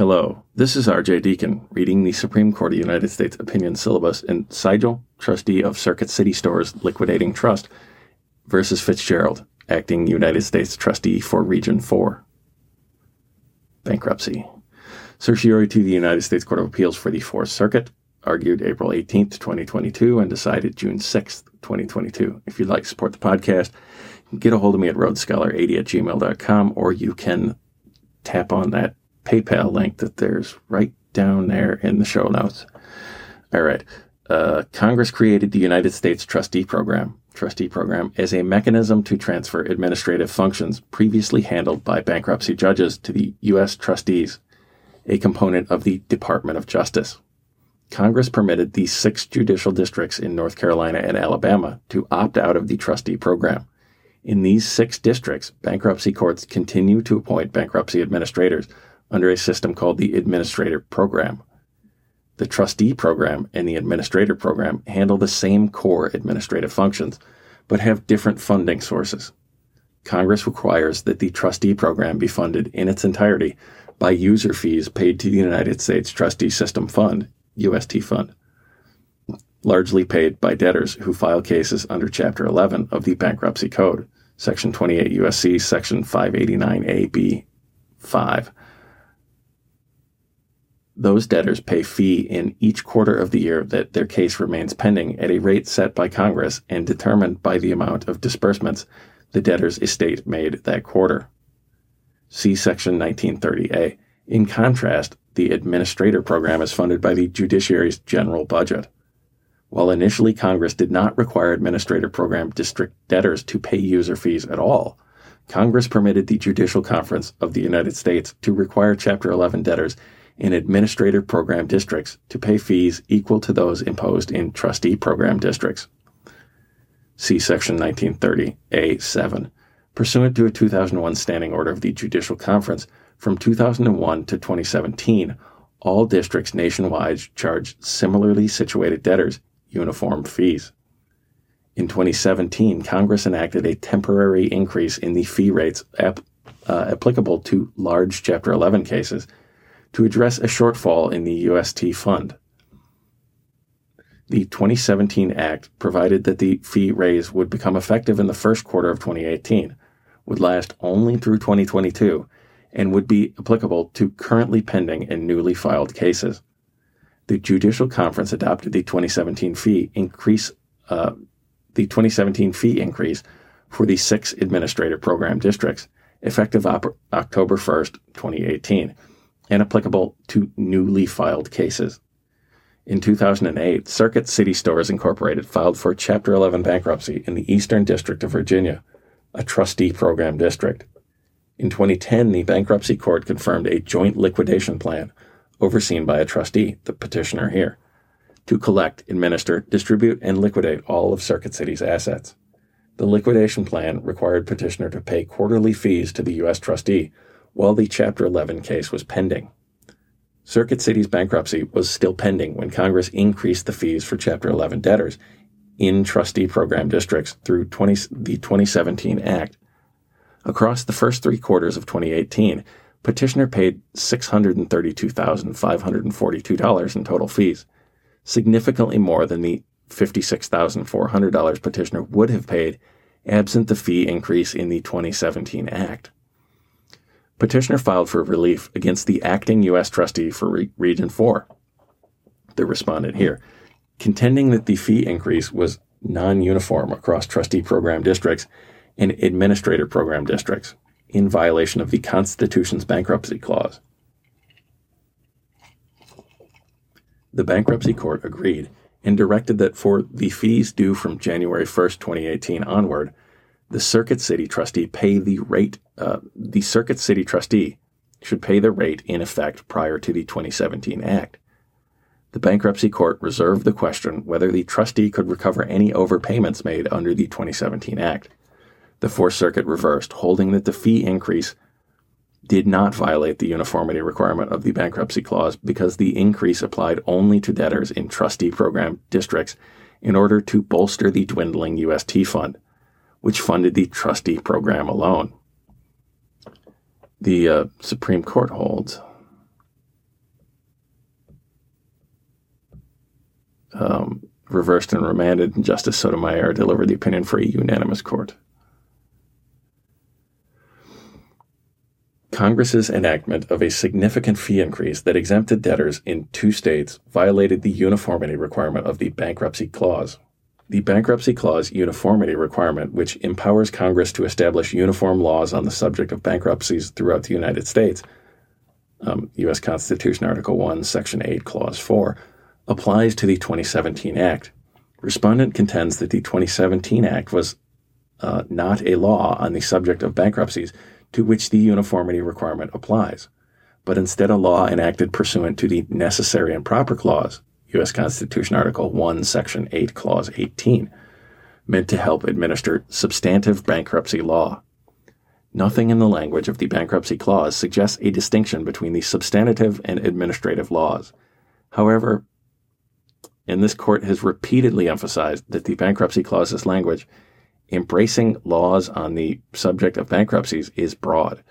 Hello, this is RJ Deacon reading the Supreme Court of the United States opinion syllabus in Siegel, trustee of Circuit City Stores Liquidating Trust, versus Fitzgerald, acting United States trustee for Region 4. Bankruptcy. Certiorari to the United States Court of Appeals for the Fourth Circuit, argued April 18th, 2022, and decided June 6th, 2022. If you'd like to support the podcast, get a hold of me at roadscholar80 at gmail.com, or you can tap on that PayPal link that there's right down there in the show notes. All right. Uh, Congress created the United States Trustee Program, Trustee Program, as a mechanism to transfer administrative functions previously handled by bankruptcy judges to the U.S. trustees, a component of the Department of Justice. Congress permitted the six judicial districts in North Carolina and Alabama to opt out of the trustee program. In these six districts, bankruptcy courts continue to appoint bankruptcy administrators under a system called the Administrator Program. The Trustee Program and the Administrator Program handle the same core administrative functions, but have different funding sources. Congress requires that the Trustee Program be funded in its entirety by user fees paid to the United States Trustee System Fund, UST Fund, largely paid by debtors who file cases under Chapter 11 of the Bankruptcy Code, Section 28 U.S.C. Section 589A-B 5. Those debtors pay fee in each quarter of the year that their case remains pending at a rate set by Congress and determined by the amount of disbursements the debtor's estate made that quarter. See Section 1930A. In contrast, the administrator program is funded by the judiciary's general budget. While initially Congress did not require administrator program district debtors to pay user fees at all, Congress permitted the Judicial Conference of the United States to require Chapter 11 debtors in administrative program districts to pay fees equal to those imposed in trustee program districts. See Section 1930A7. Pursuant to a 2001 standing order of the Judicial Conference, from 2001 to 2017, all districts nationwide charged similarly situated debtors uniform fees. In 2017, Congress enacted a temporary increase in the fee rates ap- uh, applicable to large Chapter 11 cases to address a shortfall in the UST fund. The 2017 Act provided that the fee raise would become effective in the first quarter of 2018, would last only through 2022, and would be applicable to currently pending and newly filed cases. The Judicial Conference adopted the 2017 fee increase, uh, the 2017 fee increase for the six administrative program districts, effective op- October 1st, 2018 and applicable to newly filed cases. In 2008, Circuit City Stores Incorporated filed for Chapter 11 bankruptcy in the Eastern District of Virginia, a trustee program district. In 2010, the bankruptcy court confirmed a joint liquidation plan overseen by a trustee, the petitioner here, to collect, administer, distribute, and liquidate all of Circuit City's assets. The liquidation plan required petitioner to pay quarterly fees to the U.S. trustee while the Chapter 11 case was pending. Circuit City's bankruptcy was still pending when Congress increased the fees for Chapter 11 debtors in trustee program districts through 20, the 2017 Act. Across the first three quarters of 2018, petitioner paid $632,542 in total fees, significantly more than the $56,400 petitioner would have paid absent the fee increase in the 2017 Act. Petitioner filed for relief against the acting U.S. trustee for Re- Region 4, the respondent here, contending that the fee increase was non uniform across trustee program districts and administrator program districts in violation of the Constitution's bankruptcy clause. The bankruptcy court agreed and directed that for the fees due from January 1st, 2018 onward, the circuit city trustee pay the rate, uh, the circuit city trustee should pay the rate in effect prior to the 2017 Act. The bankruptcy court reserved the question whether the trustee could recover any overpayments made under the 2017 Act. The Fourth Circuit reversed, holding that the fee increase did not violate the uniformity requirement of the bankruptcy clause because the increase applied only to debtors in trustee program districts in order to bolster the dwindling UST fund which funded the trustee program alone. The uh, Supreme Court holds um, reversed and remanded, and Justice Sotomayor delivered the opinion for a unanimous court. Congress's enactment of a significant fee increase that exempted debtors in two states violated the uniformity requirement of the bankruptcy clause. The Bankruptcy Clause uniformity requirement, which empowers Congress to establish uniform laws on the subject of bankruptcies throughout the United States, um, U.S. Constitution, Article 1, Section 8, Clause 4, applies to the 2017 Act. Respondent contends that the 2017 Act was uh, not a law on the subject of bankruptcies to which the uniformity requirement applies, but instead a law enacted pursuant to the Necessary and Proper Clause, U.S. Constitution Article 1, Section 8, Clause 18, meant to help administer substantive bankruptcy law. Nothing in the language of the Bankruptcy Clause suggests a distinction between the substantive and administrative laws. However, and this court has repeatedly emphasized that the Bankruptcy Clause's language embracing laws on the subject of bankruptcies is broad.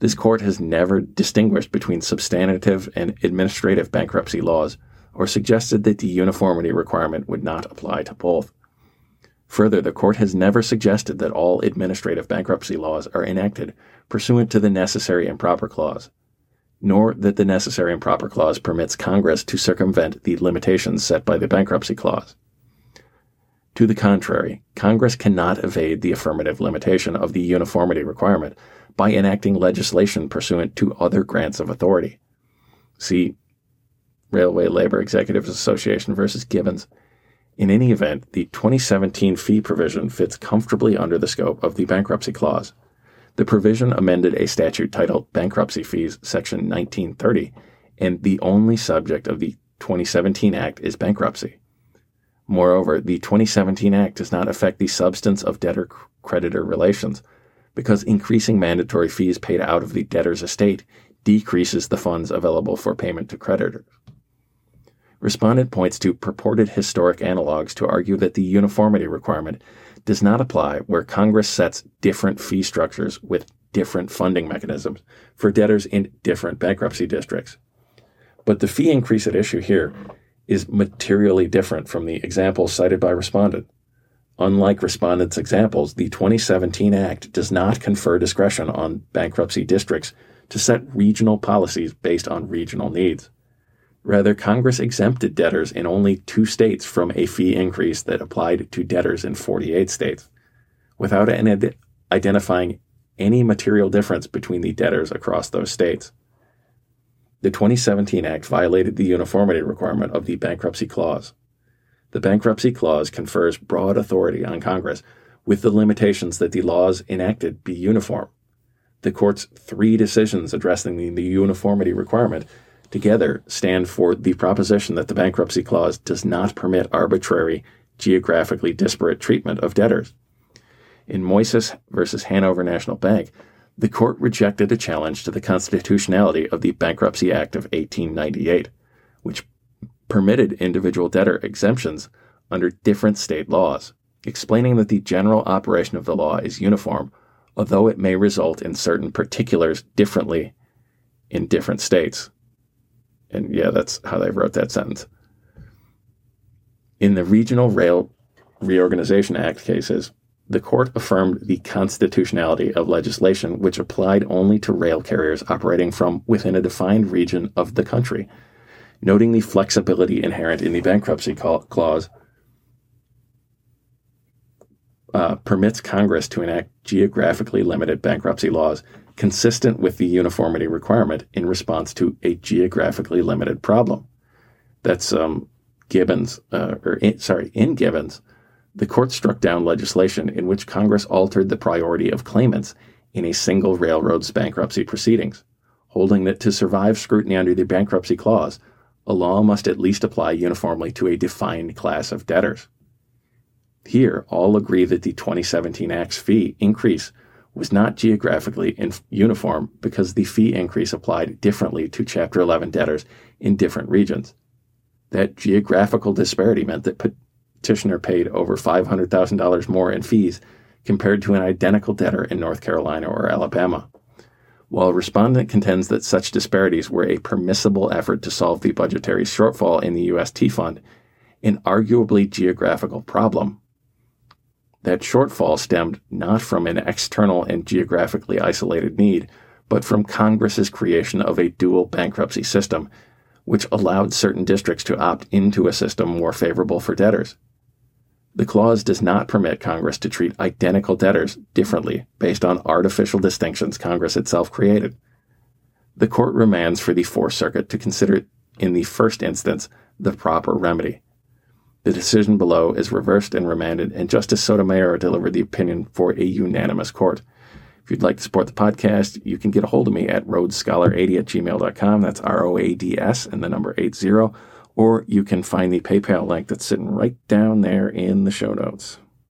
This court has never distinguished between substantive and administrative bankruptcy laws or suggested that the uniformity requirement would not apply to both. Further, the court has never suggested that all administrative bankruptcy laws are enacted pursuant to the necessary and proper clause, nor that the necessary and proper clause permits Congress to circumvent the limitations set by the bankruptcy clause. To the contrary, Congress cannot evade the affirmative limitation of the uniformity requirement by enacting legislation pursuant to other grants of authority. See Railway Labor Executives Association versus Gibbons. In any event, the 2017 fee provision fits comfortably under the scope of the bankruptcy clause. The provision amended a statute titled Bankruptcy Fees, Section 1930, and the only subject of the 2017 Act is bankruptcy. Moreover, the 2017 Act does not affect the substance of debtor creditor relations because increasing mandatory fees paid out of the debtor's estate decreases the funds available for payment to creditors. Respondent points to purported historic analogs to argue that the uniformity requirement does not apply where Congress sets different fee structures with different funding mechanisms for debtors in different bankruptcy districts. But the fee increase at issue here is materially different from the examples cited by respondent. Unlike respondent's examples, the 2017 Act does not confer discretion on bankruptcy districts to set regional policies based on regional needs. Rather, Congress exempted debtors in only two states from a fee increase that applied to debtors in 48 states, without identifying any material difference between the debtors across those states. The 2017 Act violated the uniformity requirement of the Bankruptcy Clause. The Bankruptcy Clause confers broad authority on Congress with the limitations that the laws enacted be uniform. The Court's three decisions addressing the, the uniformity requirement together stand for the proposition that the Bankruptcy Clause does not permit arbitrary, geographically disparate treatment of debtors. In Moyses versus Hanover National Bank, the court rejected a challenge to the constitutionality of the Bankruptcy Act of 1898, which permitted individual debtor exemptions under different state laws, explaining that the general operation of the law is uniform, although it may result in certain particulars differently in different states. And yeah, that's how they wrote that sentence. In the Regional Rail Reorganization Act cases, the court affirmed the constitutionality of legislation which applied only to rail carriers operating from within a defined region of the country, noting the flexibility inherent in the bankruptcy clause. Uh, permits Congress to enact geographically limited bankruptcy laws consistent with the uniformity requirement in response to a geographically limited problem. That's um, Gibbons, uh, or in, sorry, in Gibbons, the court struck down legislation in which Congress altered the priority of claimants in a single railroad's bankruptcy proceedings, holding that to survive scrutiny under the bankruptcy clause, a law must at least apply uniformly to a defined class of debtors. Here, all agree that the 2017 Act's fee increase was not geographically uniform because the fee increase applied differently to Chapter 11 debtors in different regions. That geographical disparity meant that petitioner paid over $500,000 more in fees compared to an identical debtor in North Carolina or Alabama. While respondent contends that such disparities were a permissible effort to solve the budgetary shortfall in the UST fund, an arguably geographical problem. That shortfall stemmed not from an external and geographically isolated need, but from Congress's creation of a dual bankruptcy system, which allowed certain districts to opt into a system more favorable for debtors. The clause does not permit Congress to treat identical debtors differently based on artificial distinctions Congress itself created. The court remands for the Fourth Circuit to consider, in the first instance, the proper remedy. The decision below is reversed and remanded, and Justice Sotomayor delivered the opinion for a unanimous court. If you'd like to support the podcast, you can get a hold of me at roadscholar80 at gmail.com. That's R O A D S and the number 80. Or you can find the PayPal link that's sitting right down there in the show notes.